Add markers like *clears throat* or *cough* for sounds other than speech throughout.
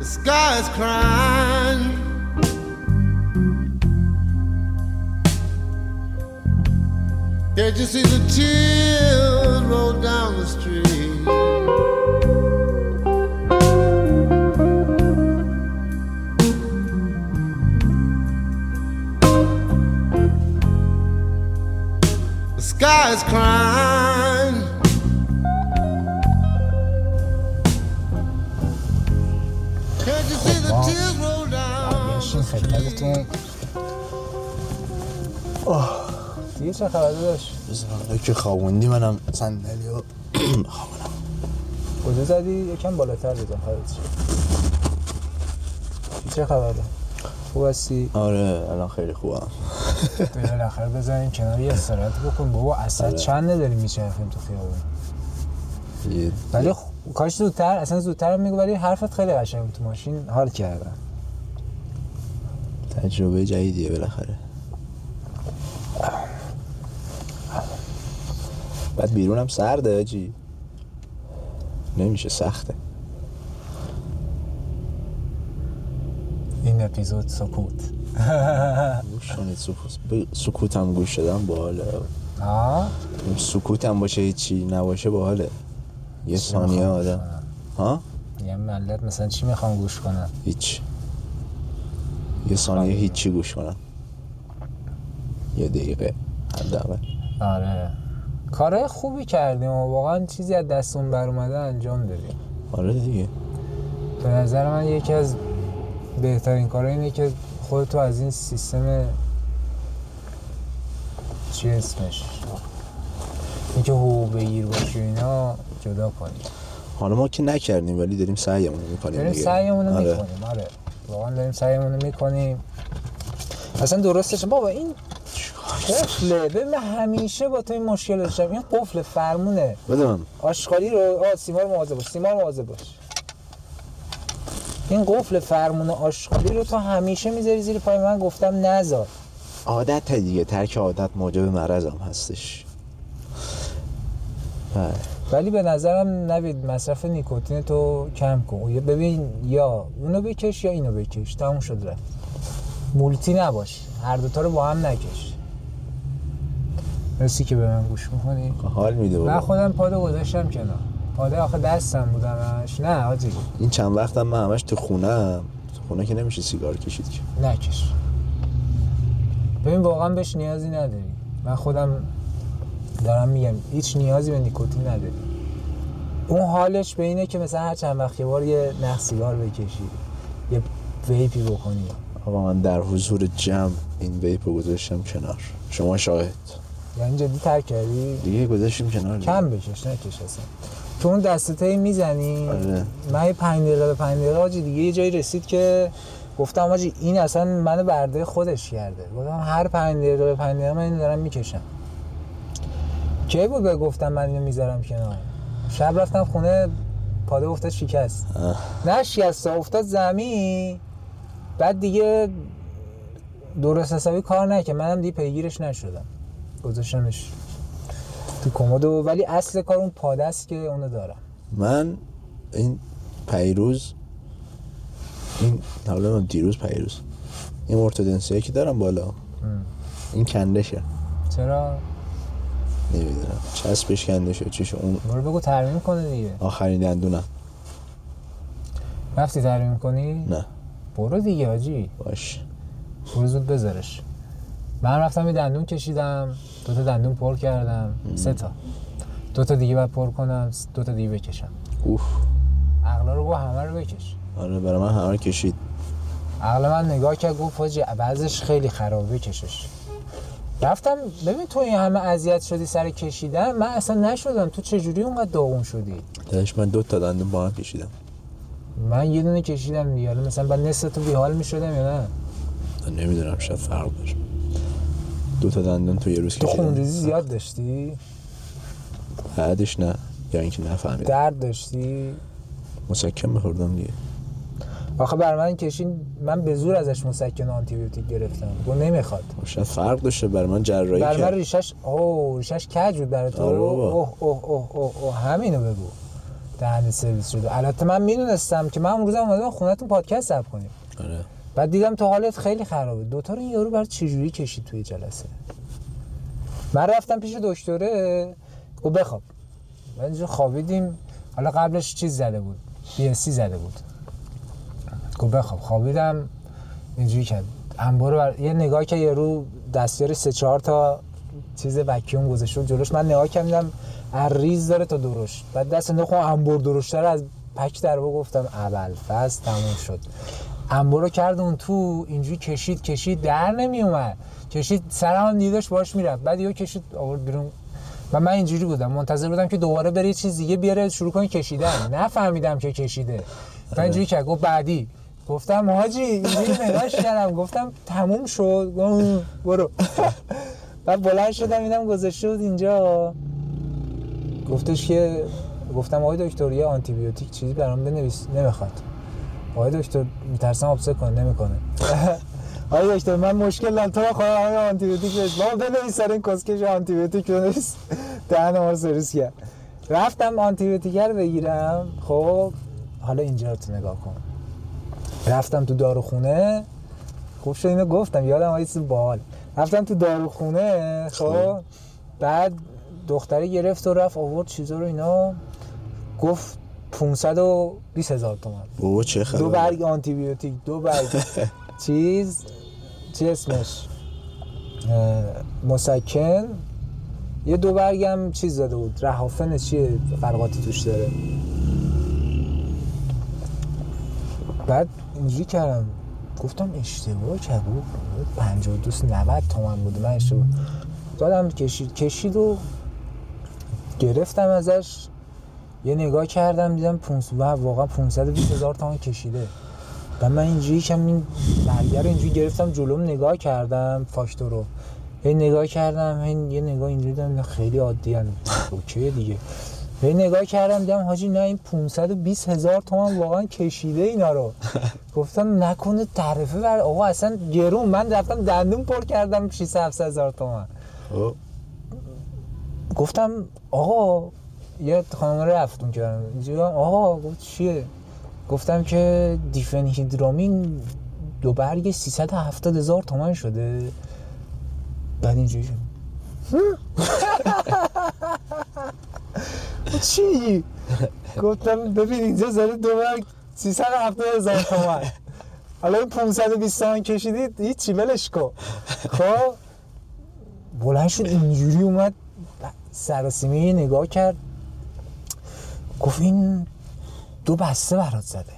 The sky is crying. Can't you see the tears roll down the street? The sky is crying. اوه دیگه چه خبر داشت بذار که خوابوندی منم صندلی و *clears throat* کجا زدی؟ یکم بالاتر بزن خواهد چه خبره خوب هستی؟ آره الان خیلی خوبم. بالاخره بزنیم کنار یه استراحت بکن. بابا اصلا آره. چند نداریم میچرخیم تو خیابون؟ ولی خ- کاش زودتر اصلا زودتر میگو ولی حرفت خیلی قشنگ تو ماشین. حال کردم. تجربه جدیدیه بالاخره. بعد بیرونم سرده آجی. نمیشه سخته. این اپیزود سکوت. گوش کنید سکوت. سکوتم گوش دادم باحاله. آه؟ سکوتم باشه هیچی نباشه باحاله. یه ثانیه آدم. ها؟ یه ملت مثلا چی می‌خوام گوش کنم؟ هیچ. یه ثانیه هیچی گوش کنم. یه دقیقه حداقل. آره. کارهای خوبی کردیم و واقعا چیزی از دستون بر اومده انجام دادیم. آره دیگه. به نظر من یکی از بهترین کارها اینه که خودتو از این سیستم چی اسمش؟ اینکه حقوق بگیر باشی اینا جدا کنی. حالا ما که نکردیم ولی داریم سعیمون می‌کنیم داریم. سعیمون رو آره. می‌کنیم آره. واقعا داریم سعیمون رو می‌کنیم. اصلا درستش بابا این قفله ببین من همیشه با تو این مشکل داشتم. این قفل فرمونه. بده من. آشغالی رو آه سیمار مواظب باش سیمار مواظب باش. این قفل فرمون آشغالی رو تو همیشه می‌ذاری زیر پای من گفتم نذار. عادت دیگه ترک عادت موجب مرض هم هستش. بله. ولی به نظرم نوید مصرف نیکوتین تو کم کن. ببین یا اونو بکش یا اینو بکش. تموم شد رفت. multi نباش. هر دوتا رو با هم نکش. مرسی که به من گوش می‌کنی. حال میده من بابا خودم pod و گذاشتم کنار. pod ه آخه دستم بودمش نه حاجی. این چند وقتم من همش تو خونه تو خونه که نمیشه سیگار کشید که. نکش. ببین واقعا بهش نیازی نداری. من خودم دارم میگم هیچ نیازی به نیکوتین نداری. اون حالش به اینه که مثلا هر چند وقت یه بار یه نخ سیگار بکشی یه ویپی بکنی. آقا من در حضور جمع این ویپ رو گذاشتم کنار. شما شاهد. یعنی جدی ترک کردی؟ دیگه گذاشتیم کنار دیگه. کم بکش نکش اصلا. تو اون دستته می‌زنی؟ آره. من یه پنج دقیقه به پنج دقیقه آجی دیگه یه جایی رسید که گفتم آجی این اصلا منو برده خودش کرده. گفتم هر پنج دقیقه به پنج دقیقه من اینو دارم می‌کشم. کی بود به گفتم من اینو می‌ذارم کنار؟ شب رفتم خونه پاده افتاد شکست. نه شکست افتاد زمین. بعد دیگه درست حسابی کار نکرد. منم دیگه پیگیرش نشدم. گذاشتمش تو کمدو ولی اصل کار اون پاده است که اونو دارم. من این پیروز این حالا من دیروز پیروز. این ارتودنسی که دارم بالا. این کندشه چرا؟ نمی‌دونم. چسبش کنده شد چیش اون. برو بگو ترمیم کنه دیگه. آخرین دندونم. رفتی ترمیم کنی؟ نه. برو دیگه آجی باش. برو زود بذارش. من رفتم یه دندون کشیدم دو تا دندون پر کردم. سه تا. دو تا دیگه باید پر کنم دو تا دیگه بکشم. اوف. عقلا رو گو همه رو بکش. آره برای من همه رو کشید. عقل من نگاه کرد گفت بعضش خیلی خرابه بکشش رفتم ببین تو این همه اذیت شدی سر کشیدن من اصلا نشدم. تو چجوری اونقدر داغون شدی؟ داشت من دو تا دندون با هم کشیدم. من یه دونه کشیدم دیگه. مثلا بعد نصف تو بیحال می‌شدم یا نه؟ من نمی‌دونم شاید فرق داشت. دو تا دندون تو یه روز تو کشیدم. خونریزی زیاد داشتی؟ بعدش نه. یا اینکه نفهمیدم. درد داشتی؟ مسکن میخوردم دیگه. آخه بر من کشین من به زور ازش مسکن آنتی بیوتیک گرفتم. گفت نمی‌خواد. شاید فرق داشته برای من جراحی بر من ریشش اوه ریشش کج بود برای تو. اوه اوه اوه اوه. همینو بگو. دهن سرویس شده. البته من می‌دونستم که من اون روزم اومدم خونهتون پادکست ضبط کنیم. آره. بعد دیدم تو حالت خیلی خرابه دوتا رو این یارو بر چجوری کشید توی جلسه؟ من رفتم پیش دکتره. گفت بخواب. من خوابیدیم. حالا قبلش چیز زده بود. بی زده بود. گفت بخواب خوابیدم اینجوری کرد. انبار بر... یه نگاه که یه رو دستیار سه چهار تا چیز وکیوم گذاشته جلوش من نگاه کردم ریز داره تا درشت. بعد دست نخو انبار درشته رو از پک در گفتم اول فصل تموم شد. انبار رو کرد اون تو اینجوری کشید کشید در نمی اومد کشید سرم هم دیداش باش می‌رفت. بعد یهو کشید آورد بیرون. و من اینجوری بودم. منتظر بودم که دوباره بره یه چیز دیگه بیاره شروع کنه کشیدن. نفهمیدم که کشیده. من اینجوری کرد. گفت بعدی. گفتم حاجی اینجوری نگاش کردم گفتم تموم شد. برو. *laughs* بعد بلند شدم اینم گذاشته بود اینجا. گفتش که گفتم آقای دکتر یه آنتی بیوتیک چیزی برام بنویس. نمی‌خواد. آقای دکتر میترسم آبسه کنه نمی‌کنه. *laughs* آقای دکتر من مشکل دارم. تو خواهم آقای آنتی بیوتیک بهش بابا بنویس سر این کسکش آنتی بیوتیک بنویس. *laughs* دهن ما رو سرویس کرد. رفتم آنتی بیوتیک رو بگیرم. خب حالا اینجا رو تو نگاه کن. رفتم تو داروخونه. خوب شد اینو گفتم یادم چیز باحال. رفتم تو داروخونه خب بعد دختره گرفت و رفت آورد چیزا رو اینا. گفت 520 هزار تومن بابا چه دو خبره برگ آنتی بیوتیک دو برگ *laughs* چیز چی اسمش؟ مسکن. یه دو برگ هم چیز داده بود. رهافن چیه فرقاتی توش داره؟ بعد اینجوری کردم. گفتم اشتباه کرد بود 52 90 تومن بود. من اشتباه دادم کشید. کشید و گرفتم ازش. یه نگاه کردم دیدم 500 و واقعا 520 هزار تومان کشیده. و من اینجوری کم این برگر اینجوری گرفتم جلوم نگاه کردم فاکتور رو. هی نگاه کردم هی یه نگاه اینجوری دیدم خیلی عادی. اوکی دیگه. هی نگاه کردم دیدم حاجی نه این 520 هزار تومان واقعا کشیده اینا رو. *laughs* گفتم نکنه تعرفه بر آقا اصلا گرون. من رفتم دندون پر کردم 600 700 هزار تومان. خب. گفتم آقا یه خانم اینجوری گفتم، آقا گفت چیه؟ گفتم که دیفن هیدرامین دو برگ 370 هزار تومن شده. بعد اینجوری *laughs* شد چی؟ گفتم ببین اینجا زده دو برگ 370 هزار تومن. حالا این 520 تومن کشیدید هیچی ولش کن. خب بلند شد اینجوری اومد سراسیمه یه نگاه کرد. گفت این دو بسته برات زده.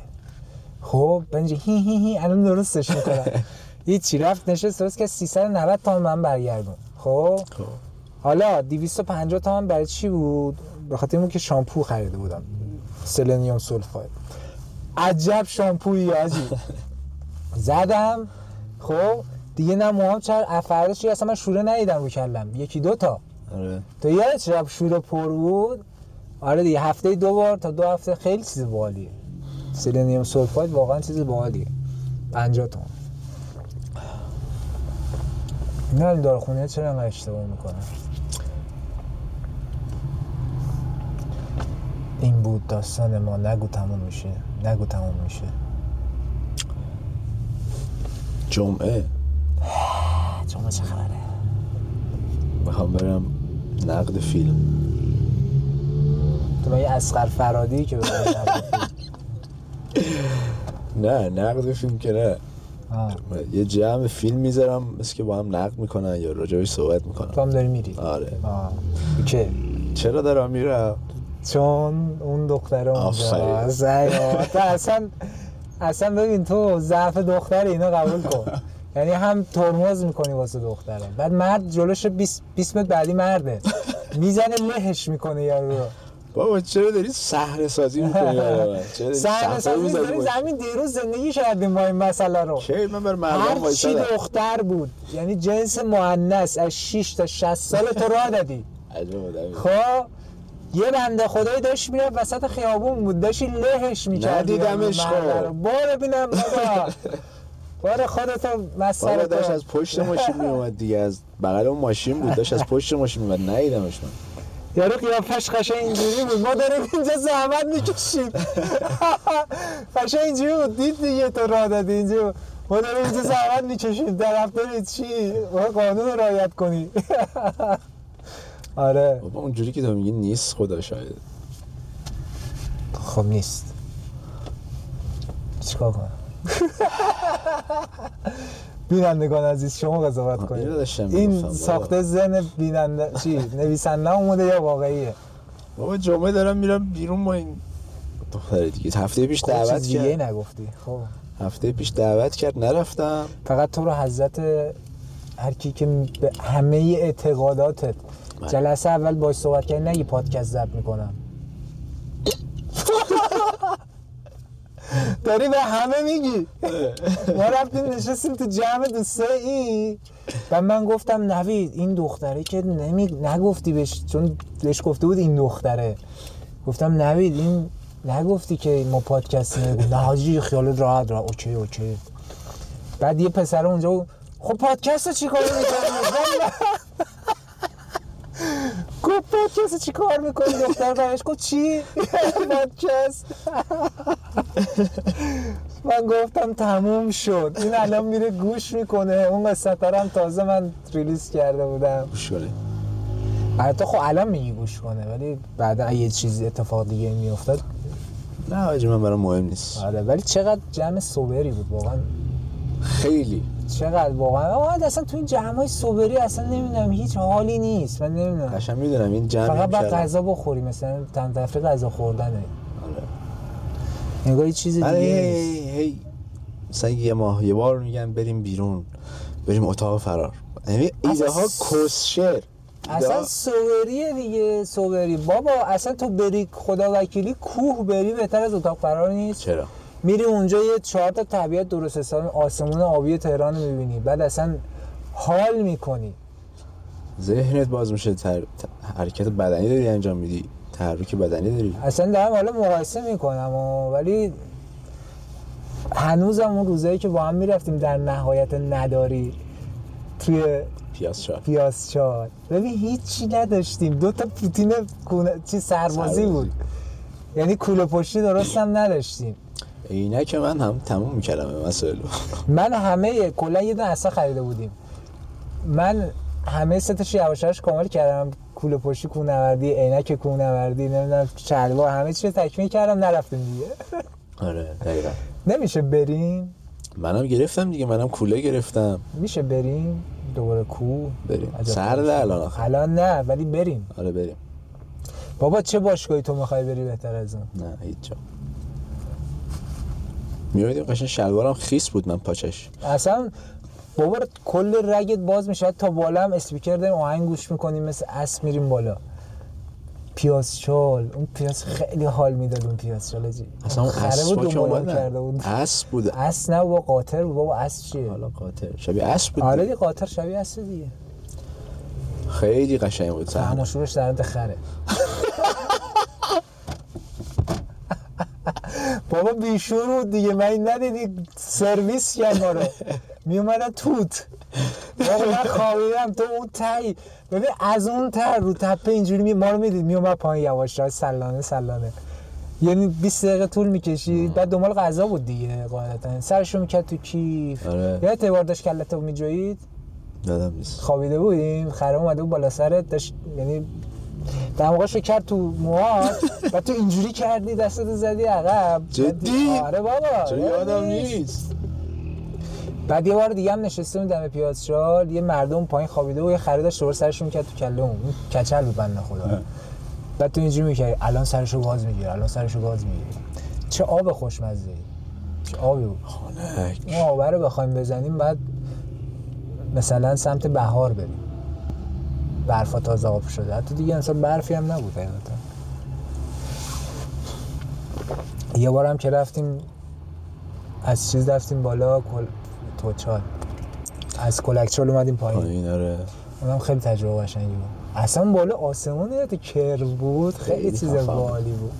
خب بنجی هی هی هی الان درستش می‌کنم. هیچی رفت نشست درست که 390 تومن من برگردون. خب؟ خب. حالا 250 تومن برای چی بود؟ به خاطر اینکه شامپو خریده بودم. selenium sulfide. عجب شامپویی حاجی. *laughs* زدم. خب دیگه نه موهام چر افردش اصلا من شوره ندیدم رو کلم یکی دو تا. آره. تو یادت شب شوره پر بود. آره دیگه هفته دو بار تا دو هفته خیلی چیز باحالیه. سلنیوم سولفاید واقعا چیز باحالیه. 50 تومن نه داروخونه چرا انقدر اشتباه می‌کنه؟ این بود داستان ما نگو تموم میشه. نگو تموم میشه. جمعه. *sighs* جمعه چه خبره؟ می‌خوام برم نقد فیلم. تو یه اسقر فرادی که. *laughs* نه نقد فیلم که نه. یه جمع فیلم می‌ذارم مثل که با هم نقد می‌کنن یا راجبش صحبت تو می‌کنن هم داری میری؟ آره. اوکی. چرا دارم میرم؟ چون اون دختر. اونجا تو اصلا اصلا ببین تو ضعف دختر اینا قبول کن. *laughs* یعنی هم ترمز می‌کنی واسه دختره. بعد مرد جلوش 20 20 متر بعدی مرده. می‌زنه لهش می‌کنه یارو. رو بابا چرا داری صحنه سازی می‌کنی *laughs* چرا سهل سازی داری زمین دیروز زندگی کردیم با این مسئله رو. کی من بر مردم هر چی دختر بود. یعنی جنس مؤنث از 6 تا 60 سال تو راه دادی خب؟ یه بنده خدایی داشت می‌رفت وسط خیابون بود داشتی لهش می‌کردی ندیدمش خب. برو ببینم بابا. برو خودتو بابا داشت. از پشت ماشین میومد دیگه. از بغل اون ماشین بود داشت از پشت ماشین میومد ندیدمش من. یارو قیافش قشنگ اینجوری بود. ما داریم اینجا زحمت می‌کشیم. *laughs* قشنگ اینجوری بود. دید دیگه تو راه دادی. اینجا ما داریم اینجا زحمت می‌کشیم. در هفته چی؟ ما قانون رعایت کنی *laughs* آره. بابا اونجوری که تو میگی نیست خدا شاید. خب نیست. چیکار کنم؟ *laughs* بینندگان عزیز شما قضاوت کنید. این. ساخته ذهن بیننده چی؟ نویسنده اومده یا واقعیه؟ بابا جمعه دارم میرم بیرون با این دختر دیگه. هفته پیش خب دعوت چیز دیگه کرد. نگفتی. خب. هفته پیش دعوت کرد نرفتم. فقط تو رو حضرت هر کی که به همه اعتقاداتت. جلسه اول باش صحبت کردی نگی پادکست ضبط می‌کنم. *laughs* داری به همه میگی. *laughs* ما رفتیم نشستیم تو جمع دوسته ای. و من گفتم نوید این دختره که نمی... نگفتی بهش چون بهش گفته بود این دختره. گفتم نوید این نگفتی که ما پادکست نه حاجی خیالت راحت را. okay okay. بعد یه پسر اونجا خب پادکست چی کار می‌کنی؟ *laughs* گفت پادکست چی کار می‌کنی؟ دختر برش گفت چی؟ پادکست من گفتم تموم شد این الان میره گوش می‌کنه اون قصت هم تازه من ریلیز کرده بودم گوش کنه البته خب الان میگی گوش کنه ولی بعدا یه چیزی اتفاق دیگه میافتاد نه حاجی من برام مهم نیست آره ولی چقدر جمع سوبری بود واقعا خیلی. چقدر واقعا؟ آقا اصلا تو این جمع های سوبری اصلا نمی‌دونم هیچ حالی نیست. من نمی‌دونم. قشنگ می‌دونم این جمع فقط می‌کردم. غذا بخوری مثلا تن تفریح غذا خوردنه. آره. انگار یه چیز آره، دیگه هی نیست. هی هی. مثلا یه ماه یه بار میگن بریم بیرون بریم اتاق فرار. یعنی ایده ها کسشر اصلا سوبریه دیگه سوبری بابا اصلا تو بری خدا وکیلی کوه بری بهتر از اتاق فرار نیست. چرا؟ میری اونجا یه چهار تا طبیعت درست حسابی آسمون آبی تهران رو می‌بینی. بعد اصلا حال می‌کنی. ذهنت باز میشه تر... حرکت بدنی داری انجام میدی. تحرک بدنی داری. اصلا دارم حالا مقایسه می‌کنم ولی هنوزم اون روزایی که با هم می‌رفتیم در نهایت نداری توی پیاز چای. ببین هیچی نداشتیم. دو تا پوتین کونه... چی سربازی سربازی. بود یعنی کوله پشتی درست هم نداشتیم. اینه که من هم تموم می‌کردم مسائل *laughs* من همه کلا یه دونه اصلا خریده بودیم. من همه ستش یواش یواش کامل کردم. کوله پشتی کوهنوردی عینک کوهنوردی نمی‌دونم شلوار همه چی رو تکمیل کردم نرفتیم دیگه. *laughs* آره دقیقا. نمیشه بریم؟ منم گرفتم دیگه منم کوله گرفتم. میشه بریم؟ دوباره کوه بریم. سرده الان الان نه ولی بریم. آره بریم. بابا چه باشگاهی تو می‌خوای بری بهتر از اون؟ نه هیچ جا. می‌بینیم قشن شلوارم خیس بود من پاچش. اصلا بابا کل رگت باز میشه. تا بالا هم اسپیکر داریم آهنگ گوش می‌کنیم مثل اسب میریم بالا. پیاز چال. اون پیاز خیلی حال می‌داد اون پیاز چال جی. اصلا اون بود اسبا که دنبالم کرده اومدن بود. اسب بود. اس نه بابا قاطر بود. بابا اس چیه؟ حالا قاطر. شبیه اسب بود آره دیگه. دیگه قاطر شبیه اس دیگه. خیلی قشنگ بود تماشورش در خره. بابا بیشور دیگه من این ندیدی سرویس کرد ما رو. *laughs* می اومدن توت. بابا من خوابیدم تو اون تایی. ببین از اون تر رو تپه اینجوری می ما رو می‌دید می اومد پایین یواش یواش سلانه سلانه. یعنی 20 دقیقه طول می‌کشید بعد دنبال غذا بود دیگه قاعدتا. سرشو می‌کرد تو کیف. آره. یا اعتبار داشت کلتو میجوید دادم نیست. خوابیده بودیم خره اومده بود بالا سرت داشت یعنی دماغشو کرد تو موهات و تو اینجوری کردی دستتو زدی عقب. جدی؟ آره بابا چرا یادم نیست؟ بعد یه بار دیگه هم نشسته دم پیازشال یه مردم پایین خوابیده و یه خره داشت دوباره سرشو می‌کرد تو کله اون کچل بود بنده خدا. بعد تو اینجوری می‌کردی الان سرشو باز می‌گیره الان سرشو باز می‌گیره. چه آب خوشمزه چه آبی بود. خانک اون آبه رو بخوایم بزنیم بعد مثلا سمت بهار بریم. برفا تازه آب شده. حتی دیگه اصلا برفی هم نبود حقیقتا. یه بار هم که رفتیم از چیز رفتیم بالا کل... توچال از کلکچال اومدیم پایین. پایین آره. اونم خیلی تجربه قشنگی بود. اصلا بالا آسمون یادت کرو بود خیلی خیلی چیز بود. باحالی بود.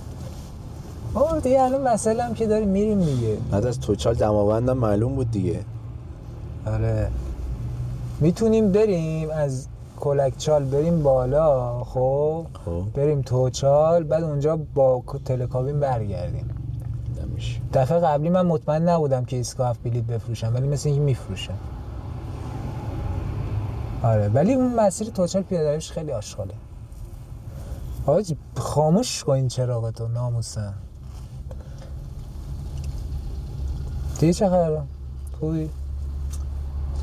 آه دیگه الان مسئله هم که داریم میریم دیگه. بعد از توچال دماوندم معلوم بود دیگه. آره. می‌تونیم بریم از کلکچال بریم بالا خب؟ خب. بریم توچال بعد اونجا با تلکابین برگردیم. نمیشه دفعه قبلی من مطمئن نبودم که ایسکا هفت بلیت بفروشم ولی مثل اینکه میفروشم. آره ولی اون مسیر توچال پیاده رویش خیلی آشغاله. حاجی خاموش کن این چراغتو ناموسن. دیگه چه خبره؟ خوبی؟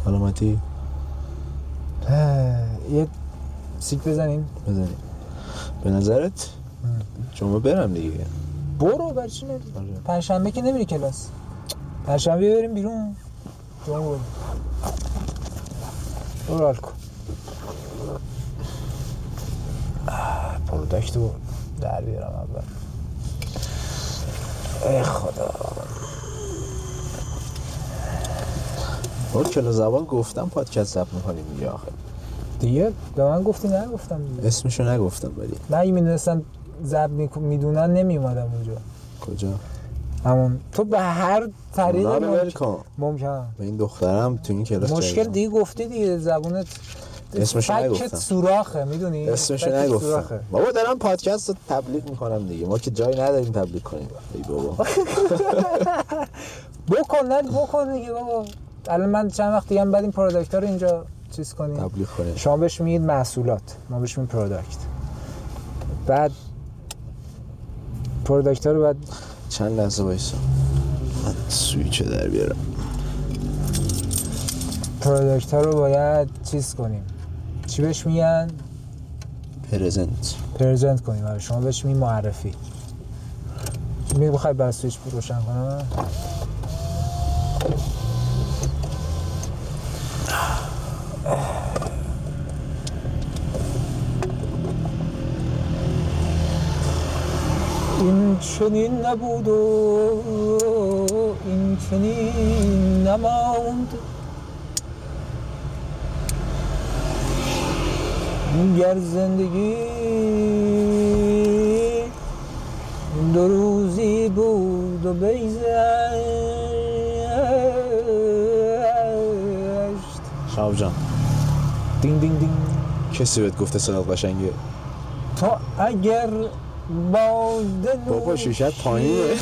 سلامتی. یه سیک بزنیم. بزنیم. به نظرت؟ جمعه برم دیگه. برو برای چی نری آره. پنجشنبه که نمیری کلاس. پنجشنبه بریم بیرون. جمعه بریم برو حال کن آه، پروداکت رو در بیارم اول. ای خدا. با کلا زبان گفتم پادکست ضبط می‌کنیم دیگه آخه. دیگه به من گفتی نگفتم دیگه. اسمشو نگفتم ولی. من اگه می‌دونستم زب می‌دونن نمیومدم اونجا. کجا؟ همون. تو به هر طریق ممکن- کن ممکن. به این دخترم تو این کلاس مشکل. دیگه گفتی دیگه زبونت اسمشو فقط نگفتم. سوراخه می‌دونی؟ اسمشو نگفتم. بابا دارم پادکست رو تبلیغ می‌کنم دیگه. ما که جایی نداریم تبلیغ کنیم. ای بابا. *laughs* بکن نه بکن دیگه بابا. الان من چند وقت دیگه بعد این product رو اینجا چیز کنیم. تبلیغ کنیم. شما بهش میگید محصولات. ما بهش میگیم product بعد product رو بعد چند لحظه وایسا. من سویچ در بیارم. product رو باید چیز کنیم. چی بهش میگن؟ present present کنیم. آره شما بهش میگی معرفی. می بخوای بر سویچ روشن کنم این چنین نبود و این چنین نماند گر زندگی دو روزی بود و بیزشت شاب جان دین دین دین. کسی بهت گفته صدات قشنگه؟ تا اگر باده بابا شیشت پایینه.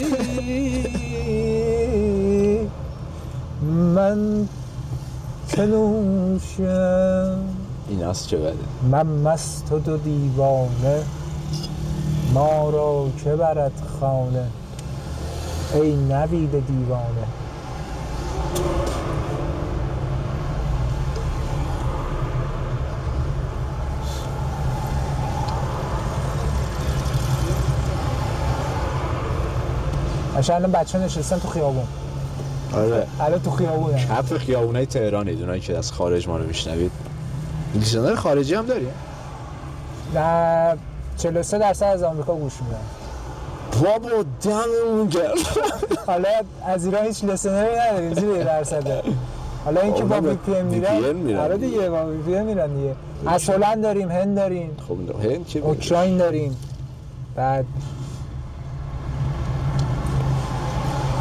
من چه نوشم این از چه بده؟ من مست و دو دیوانه ما را که برد خانه. ای نوید دیوانه. عشان الان بچه نشستن تو خیابون. آره. الان تو خیابون. کف خیابونای تهران اونایی که از خارج ما رو میشنوید. listener خارجی هم داری نه 43 درصد از آمریکا گوش میدن. بابا دممون گرم. حالا از ایران هیچ لسنری نداریم زیر یه درصده حالا اینکه با اونا VPN میرن آره دیگه. با VPN میرن دیگه. از هلند داریم هند داریم. خب هند می‌ره؟ اوکراین داریم. بعد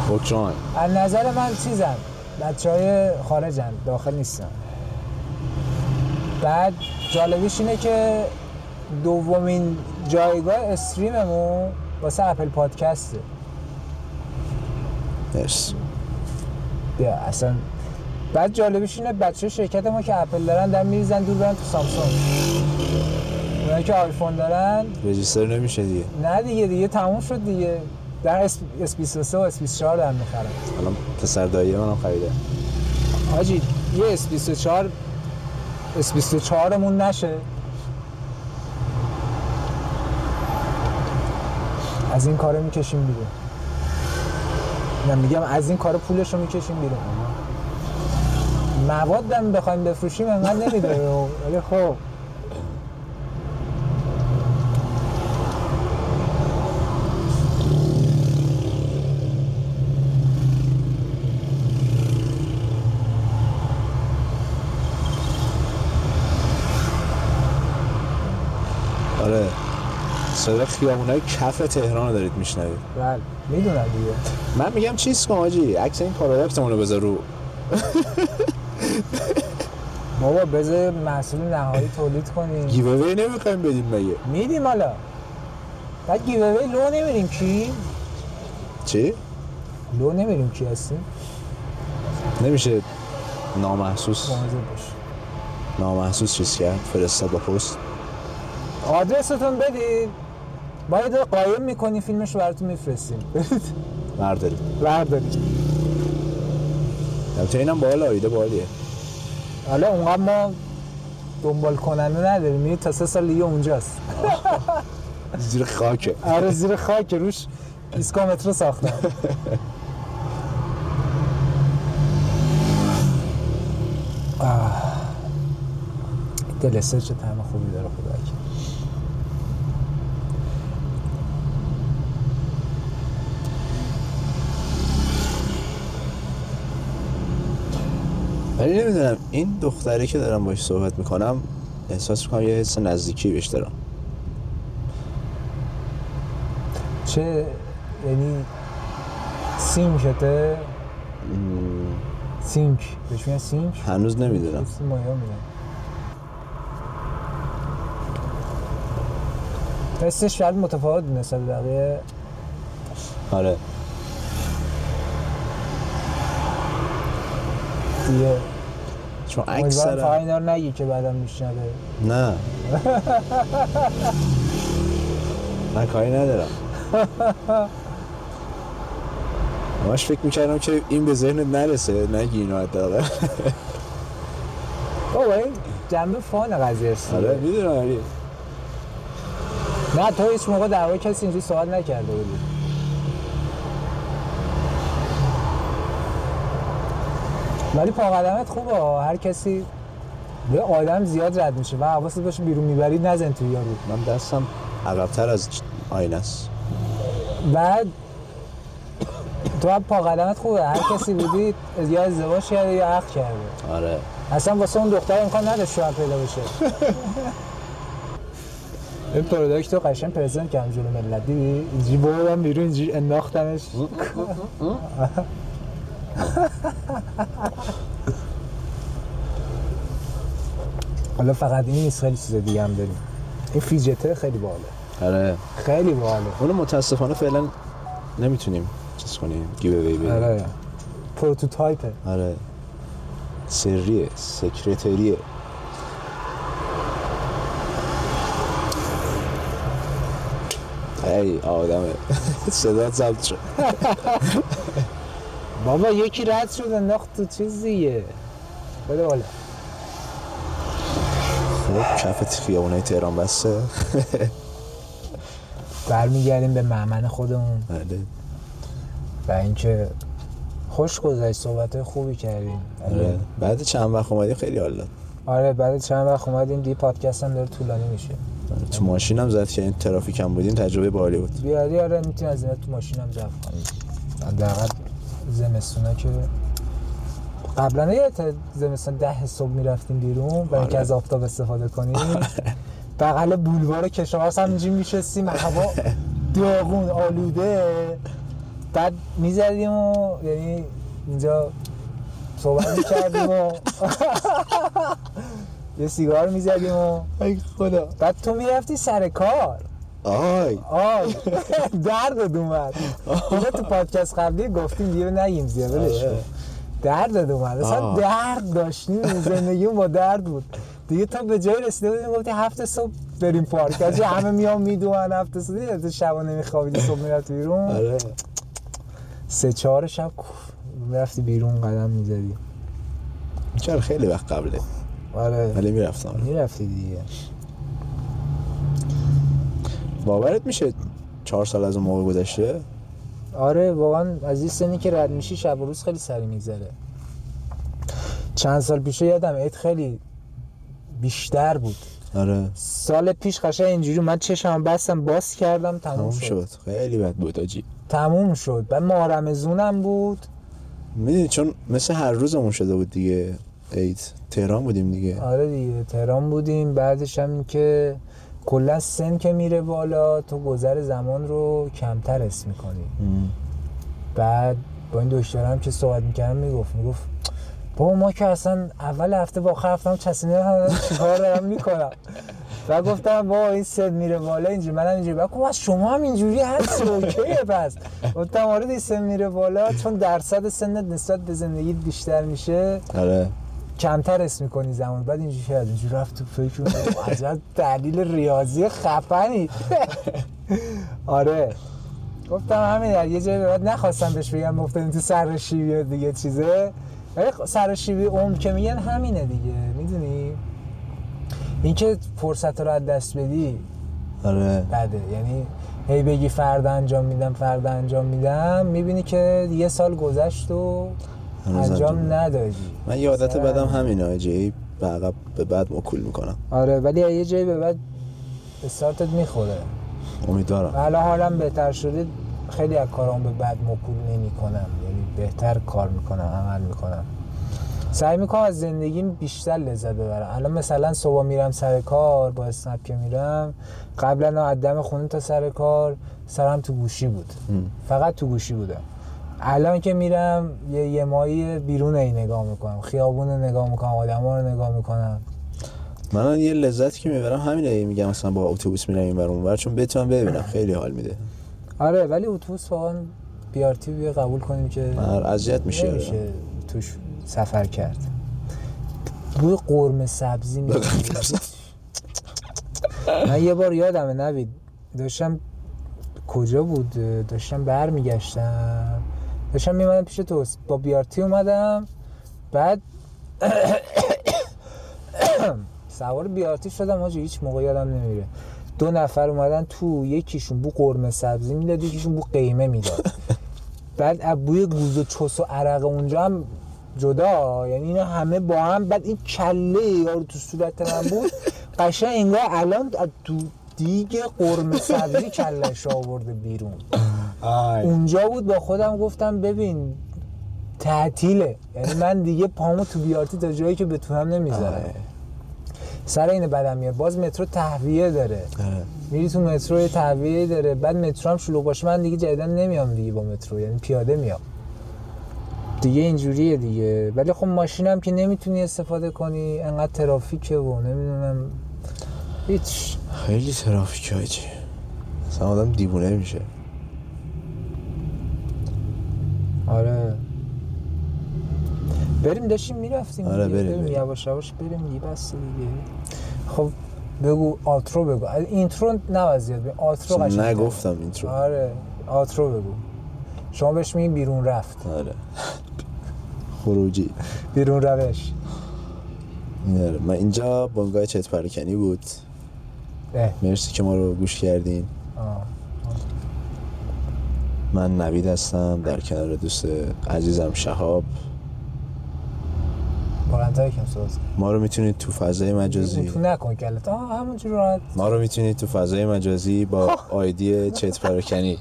اوکراین از نظر من چیزن بچه های خارجن داخل نیستن. بعد جالبیش اینه که دومین جایگاه استریممون واسه اپل پادکسته. مرسی. بیا اصلا. بعد جالبیش اینه بچه شرکت ما که اپل دارن در میریزن دور برن تو سامسونگ. اونایی که آیفون دارن. register نمیشه دیگه. نه دیگه دیگه تموم شد دیگه. در S 23 و S 24 دارن می‌خرن الان پسر دایی منم خریده. حاجی یه S 24 S 24 مون نشه. از این کارو می‌کشیم بیرون. نه میگم از این کارو پولش رو می‌کشیم بیرون. موادم بخوایم بفروشیم انقدر نمیده ولی خب آره صدا خیابونای کف تهران رو دارید میشنوید. بله می‌دونم دیگه. من میگم چیز کن آجی عکس این پارادکتمون رو بذار رو. *laughs* بابا بذار محصول نهایی تولید کنیم. گیووی نمی‌خوایم بدیم مگه؟ میدیم حالا. بعد گیووی لو نمیریم کی؟ چی؟ لو نمیریم کی هستیم؟ نمیشه نامحسوس. نامحسوس چیز کرد؟ فرستاد با پست. آدرستون بدید ما یه قایم می‌کنیم فیلمش رو براتون میفرستیم. *laughs* برداریم. بردارید البته اینم بالا آیده بالیه حالا اونقدر ما دنبال کننده نداریم. میرید تا سه سال دیگه اونجاست. زیر خاکه. آره زیر خاک روش ایسکامترو ساختن. دلستر چه طعم خوبی داره خدا ولی نمی‌دونم این دختره که دارم باش صحبت می‌کنم احساس می‌کنم یه حس نزدیکی بهش دارم. چه یعنی سینکته سینک. بهش میگن سینک؟ هنوز نمی‌دونم. مایا میگن. حسش شاید متفاوت نسبت بقیه. آره. دیگه. چون فقط اکثر اینا رو نگی که بعدم میشنوه. نه. *laughs* من کاری ندارم. همش فکر می‌کردم که این به ذهنت نرسه نگی اینو حداقل. *laughs* بابا این جنبه فان قضیه است. آره می‌دونم ولی نه تو هیچ موقع در کسی اینجوری سوال نکرده بودی. ولی پا قدمت خوبه. هر کسی یه آدم زیاد رد میشه و حواست باشه بیرون می‌برید نزن توی یارو. من دستم عقبتر از آینه است. بعد تو هم پا قدمت خوبه. هر کسی بودی یا ازدواج کرده یا عقد کرده. آره. اصلا واسه اون دختر امکان نداشت شوهر پیدا بشه. این پروداکت رو قشنگ پرزنت کردم جلو ملت دیدی اینجوری بردم بیرون اینجوری انداختمش. *laughs* حالا فقط این نیست خیلی چیز دیگه هم داریم. این فیجته خیلی باله آره. خیلی باله اونو متاسفانه فعلا نمی‌تونیم چیز کنیم. گیو اوی آره. پروتوتایپه. آره. سریه. سکرتریه. ای آدمه. *laughs* صدات ضبط شد. *laughs* بابا یکی رد شد انداخت تو چیز دیگه. بده بالا. خب کف خیابونای تهران بسته. *laughs* برمیگردیم به معمن خودمون. بله. و اینکه خوش گذشت صحبت خوبی کردیم. آره. بعد چند وقت اومدی؟ خیلی حال داد. آره بعد چند وقت اومدیم دی پادکست هم داره طولانی میشه. آره، تو ماشینم زد که این ترافیک هم بودیم تجربه بالی بود. بیادی آره می‌تونی از تو ماشین هم ضبط کنیم زمستونا که قبلا یه زمستان ده صبح می‌رفتیم بیرون برای اینکه آره. از آفتاب استفاده کنیم. *laughs* بغل بولوار کشاورز هم اینجوری میشستیم *laughs* هوا داغون آلوده. بعد می‌زدیم و یعنی اینجا صحبت می‌کردیم و *laughs* یه سیگار می‌زدیم و ای خدا. بعد تو می‌رفتی سر کار. آی. آی. درد اومد اینو تو پادکست قبلی گفتیم دیگه نگیم زیاد ولش. آره. درد اومد اصلا. درد داشتیم. زندگیمون با درد بود. دیگه تا به جای رسیده بودیم گفتی هفته صبح بریم پارک. از همه میان می‌دونن هفته صبح. تو شبا نمیخوابیدی صبح می‌رفتی بیرون. آره. سه چهار شب کوف، رفتی بیرون قدم می‌زدی. چرا خیلی وقت قبله؟ آره. ولی می‌رفتم. می‌رفتی دیگه. باورت میشه چهار سال از اون موقع گذشته؟ آره واقعا از این سنی که رد میشی شب و روز خیلی سری میگذره. چند سال پیشه یادم عید خیلی بیشتر بود. آره. سال پیش قشنگ اینجوری من چشم بستم باز کردم تموم تموم شد. شد. خیلی بد بود آجی. تموم شد. بعد مارمزونم بود. می‌دونی چون مثل هر روزمون شده بود دیگه عید. تهران بودیم دیگه. آره دیگه تهران بودیم. بعدش هم که کلا سن که میره بالا تو گذر زمان رو کمتر حس می‌کنی. ام. بعد با این دکترم که صحبت می‌کردم می‌گفت می‌گفت بابا ما که اصلا اول هفته با هفتم چسینه هم چیکار دارم می‌کنم؟ و گفتم با این سن میره بالا اینجوری منم اینجوری. بعد گفت شما هم اینجوری هست اوکیه پس. گفتم آره این سن میره بالا چون درصد سنت نسبت به زندگی بیشتر میشه. آره. کمتر اسم می‌کنی زمان بعد اینجوری شد اینجوری رفت تو فکر *laughs* عجب دلیل ریاضی خفنی. *laughs* آره. گفتم همین در یه جایی بعد نخواستم بهش بگم افتادیم تو سر شیبی و دیگه چیزه. ولی خ- سر شیبی عمر که میگن همینه دیگه می‌دونی؟ اینکه فرصت رو از دست بدی آره. بده. یعنی هی بگی فردا انجام میدم فردا انجام میدم می‌بینی که یه سال گذشت و هنوز انجام ندادی. من یه عادت بدم همین. همینه آجی به عقب به بعد مکول می‌کنم. آره ولی یه جایی به بعد استارتت می‌خوره. امیدوارم. حالا حالم بهتر شده خیلی از کارام به بعد مکول نمی کنم یعنی بهتر کار می‌کنم عمل می‌کنم. سعی می‌کنم از زندگیم بیشتر لذت ببرم. الان مثلا صبح میرم سر کار با اسنپ که میرم قبلا از دم خونه تا سر کار سرم تو گوشی بود. فقط تو گوشی بودم. الان که میرم یه یه ماهی بیرون ای نگاه می‌کنم. خیابون رو نگاه می‌کنم آدما رو نگاه می‌کنم. من یه لذتی که می‌برم همینه میگم مثلا با اتوبوس میرم این ور اون ور چون بتونم ببینم. خیلی حال میده. آره ولی اتوبوس واقعا بیارتی بیا قبول کنیم که من اذیت میشه. نمیشه توش سفر کرد. بوی قرمه سبزی میاد من یه بار یادمه نوید. داشتم کجا بود؟ داشتم برمیگشتم. داشتم میمدم پیش تو. با بیارتی اومدم. بعد سوار بیارتی شدم حاجی هیچ موقع یادم نمیره. دو نفر اومدن تو یکیشون بو قرمه سبزی می‌داد یکیشون بو قیمه می‌داد. بعد از بوی گوز و چس و عرق اونجا هم جدا. یعنی اینا همه با هم. بعد این کله یارو تو صورت من بود. قشنگ انگار الان از دیگه قرمه سبزی کلش آورده بیرون. اونجا بود با خودم گفتم ببین تعطیله. یعنی من دیگه پامو تو بیارتی تا جایی که بتونم نمی‌ذارم. سر این بدم میاد. باز مترو تهویه داره. آره. میری تو مترو یه تهویه داره. بعد مترو هم شلوغ باشه من دیگه جدیدن نمیام دیگه با مترو. یعنی پیاده میام. دیگه اینجوریه دیگه. ولی خب ماشینم که نمی‌تونی استفاده کنی. انقدر ترافیکه و نمی‌دونم. هیچ. خیلی ترافیک مثلا آدم دیوونه میشه. آره. بریم داشتیم می‌رفتیم آره، دیگه. بریم، بریم. یواش یواش بریم دیگه بس دیگه. خب بگو outro بگو. intro نباید زیاد بگیم outro قشنگ‌تره. نگفتم intro. آره outro بگو. شما بهش میگین بیرون رفت. آره. خروجی. بیرون روش. آره. من اینجا بنگاه چت پرکنی بود. اه. مرسی که ما رو گوش کردین. آه. من نوید هستم در کنار دوست عزیزم شهاب. بلندتر کم ساز ما رو می‌تونید تو فضای مجازی تو نکن کلت. همونجور راحت. ما رو می‌تونید تو فضای مجازی با آیدی چت پراکنی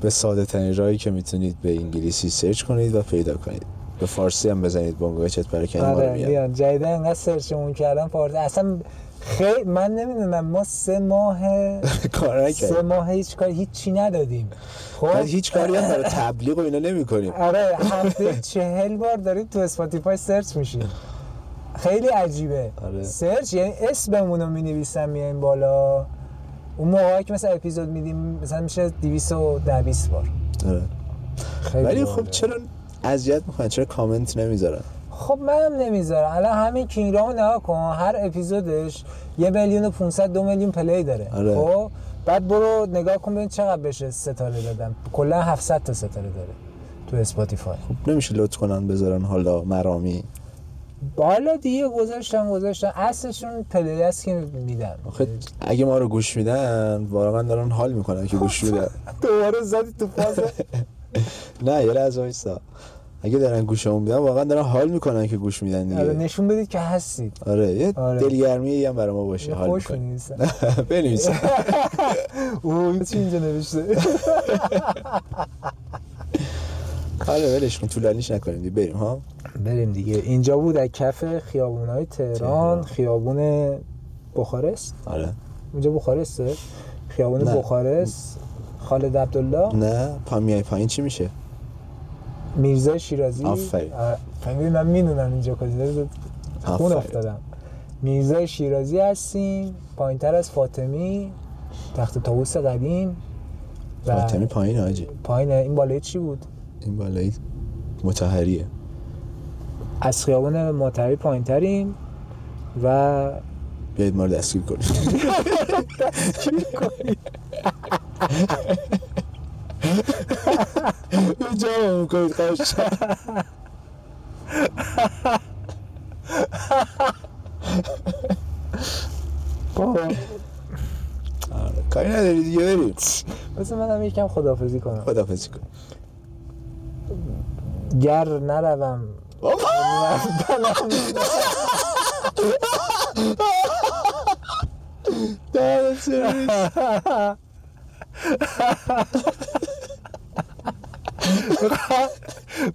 به ساده ترین راهی که می‌تونید به انگلیسی سرچ کنید و پیدا کنید. به فارسی هم بزنید بنگاه چت پراکنی ما رو آره میاد جدیدن انقدر search مون کردم فارسی. اصلا خیلی من نمی‌دونم ما سه ماه *laughs* کار سه ماه هیچ کار هیچی ندادیم. خب؟ هیچ کاری هم برای تبلیغ و اینا نمی کنیم آره هفته چهل بار داریم تو Spotify search میشیم. خیلی عجیبه. آره. search یعنی اسممون رو می‌نویسم میایم بالا. اون موقعی که مثلا اپیزود میدیم مثلا میشه 210 بار. خیلی ولی. خب چرا اذیت می‌کنن؟ چرا کامنت نمی‌ذارن؟ خب منم نمی‌ذارم. الان همین کینگ رامو نگاه کن هر اپیزودش یه میلیون و 500 دو میلیون play داره. آره. خب؟ بعد برو نگاه کن ببین چقدر بشه ستاره دادم کلا 700 تا ستاره داره تو Spotify خب نمیشه لطف کنن بذارن حالا مرامی. بالا دیگه گذاشتم گذاشتم اصلشون play است که میدن. آخه اگه ما رو گوش میدن واقعا دارن حال می‌کنن که گوش میدن. *laughs* دوباره زدی تو فاز. *laughs* نه یه لحظه اگه دارن گوشمون میدن واقعا دارن حال می‌کنن که گوش میدن آره دیگه نشون بدید که هستید. آره یه آره. دلگرمی هم برای ما باشه حال خوش می‌کنه. می‌نویسن. *laughs* بنویس *laughs* اوه چی اینجا نوشته؟ *laughs* آره ولش کن طولانیش نکنیم دیگه بریم ها؟ بریم دیگه. اینجا بود از کف خیابونای تهران تهران. خیابون بخارست. آره. اینجا بخارسته. خیابون. بخارست. خالد عبدالله. نه پا میای پایین چی میشه؟ میرزا شیرازی. آفرین. من می‌دونم اینجا کجا. خون. افتادم. میرزا شیرازی هستیم. پایین تر از فاطمی. تخت طاووس قدیم. و فاطمی پایین آجی. پایین. این بالای چی بود؟ این بالایی متحریه. از خیابان مطهری پایین تریم و بیایید ما رو دستگیر کنید *laughs* یه *laughs* جمع می‌کنید آره، کاری نداری دیگه بریم بس منم یکم خدافزی کنم خدافزی کن گر نروم دهنت سرویس.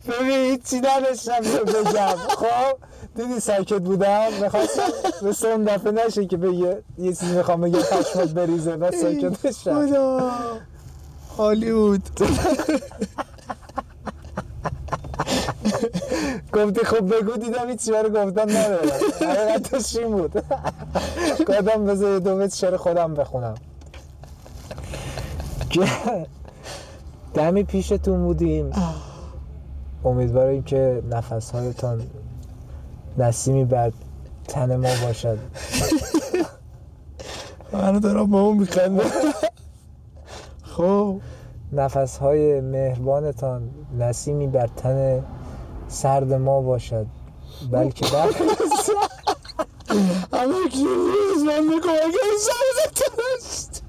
ببین هیچی نداشتم بگم. خب دیدی ساکت بودم. می‌خواستم مثل اون دفعه نشه که به یه, چیزی می‌خوام بگم پشمت بریزه بس ساکت بشم. خدا. هالیوود گفتی خب بگو دیدم هیچی برای گفتن ندارم حقیقتش این بود؟ گفتم بذار یه دو بیت شعر خودم بخونم. دمی پیشتون بودیم. امیدواریم که نفس هایتان نسیمی بر تن ما باشد. *laughs* من دارم با اون میخنده خب. نفس های مهربانتان نسیمی بر تن سرد ما باشد. بلکه در همه کلیز من می‌کنم اگه این سر است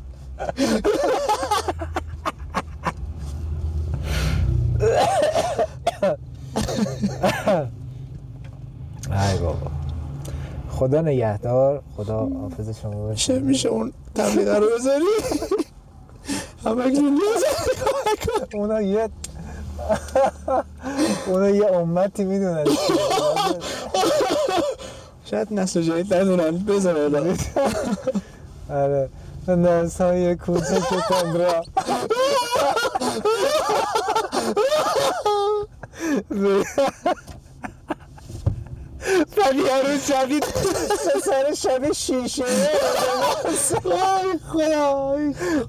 ای بابا خدا نگهدار. خدا حافظ شما باشه. چه میشه اون تبلیغه رو بذاری؟ همه کلیز اونا یه اونا یه امتی می‌دونن. شاید نسل جدید ندونن. حالا آره. ناس های کوچکتان را بعد یارو شدید سر شب شیشه. وای خدا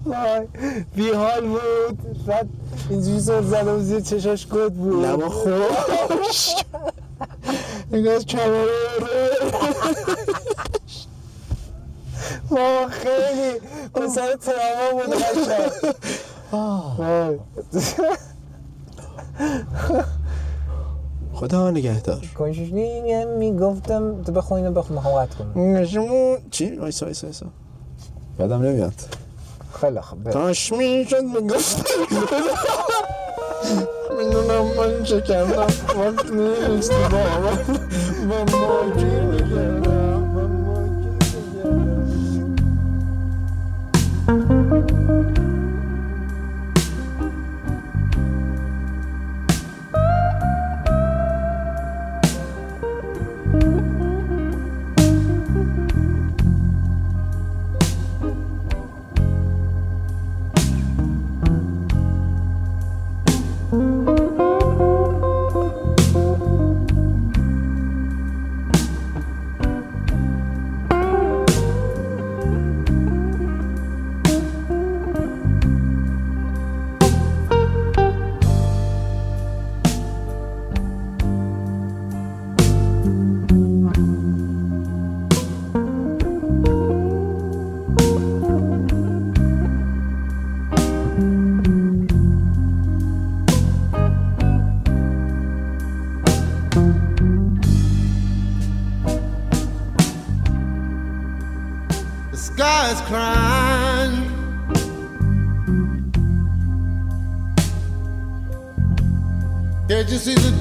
وای. بی حال بود. بعد اینجوری سر بود زیر چشاش گد بود. لبا خوش انگار کماره ما خیلی. پسر تراما بود قشنگ. خدا نگهدار. کنشش می‌گفتم تو بخون اینو بخون می‌خوام قطع کنم چی؟ وایسا وایسا وایسا. یادم نمیاد. خیلی بریم. کاش می‌شد می‌گفت می‌دونم من چه کردم. وقت نیست. با من با ما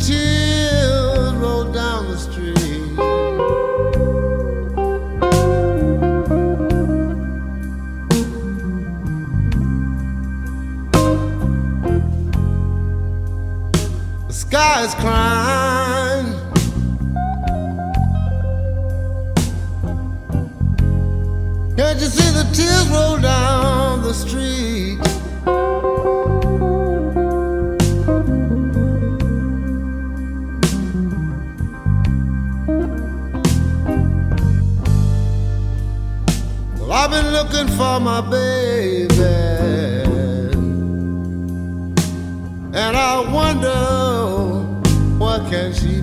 tears roll down the street? The sky is crying. Can't you see the tears roll down the street? looking for my baby. And I wonder what can she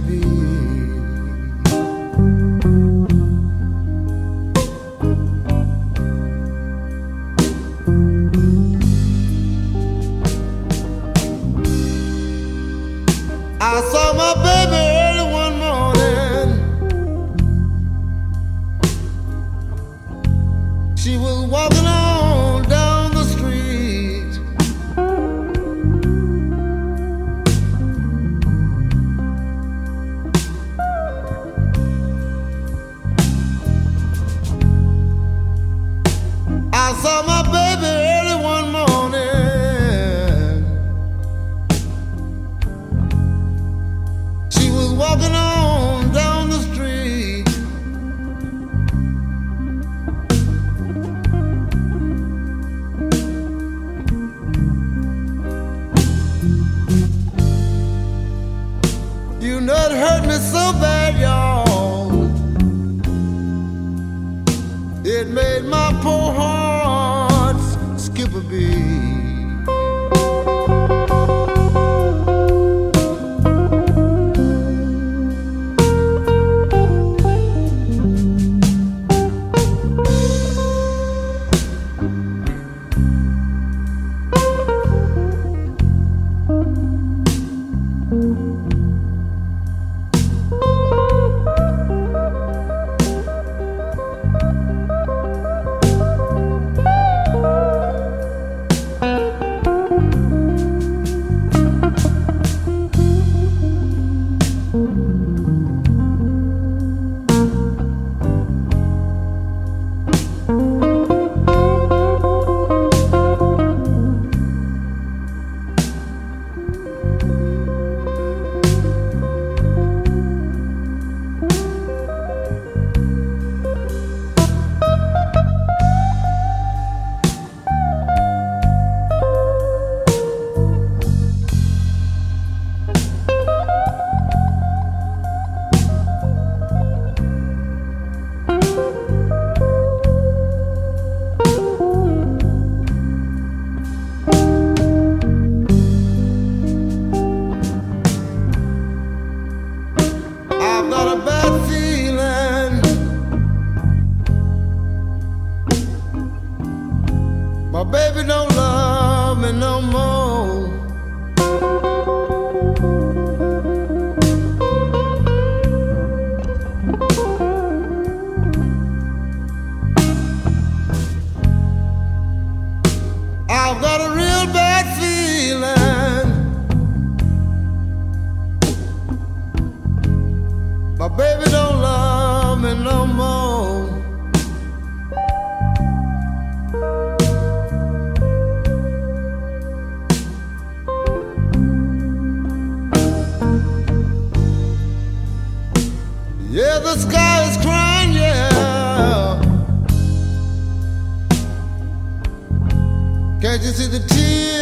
can see the tears.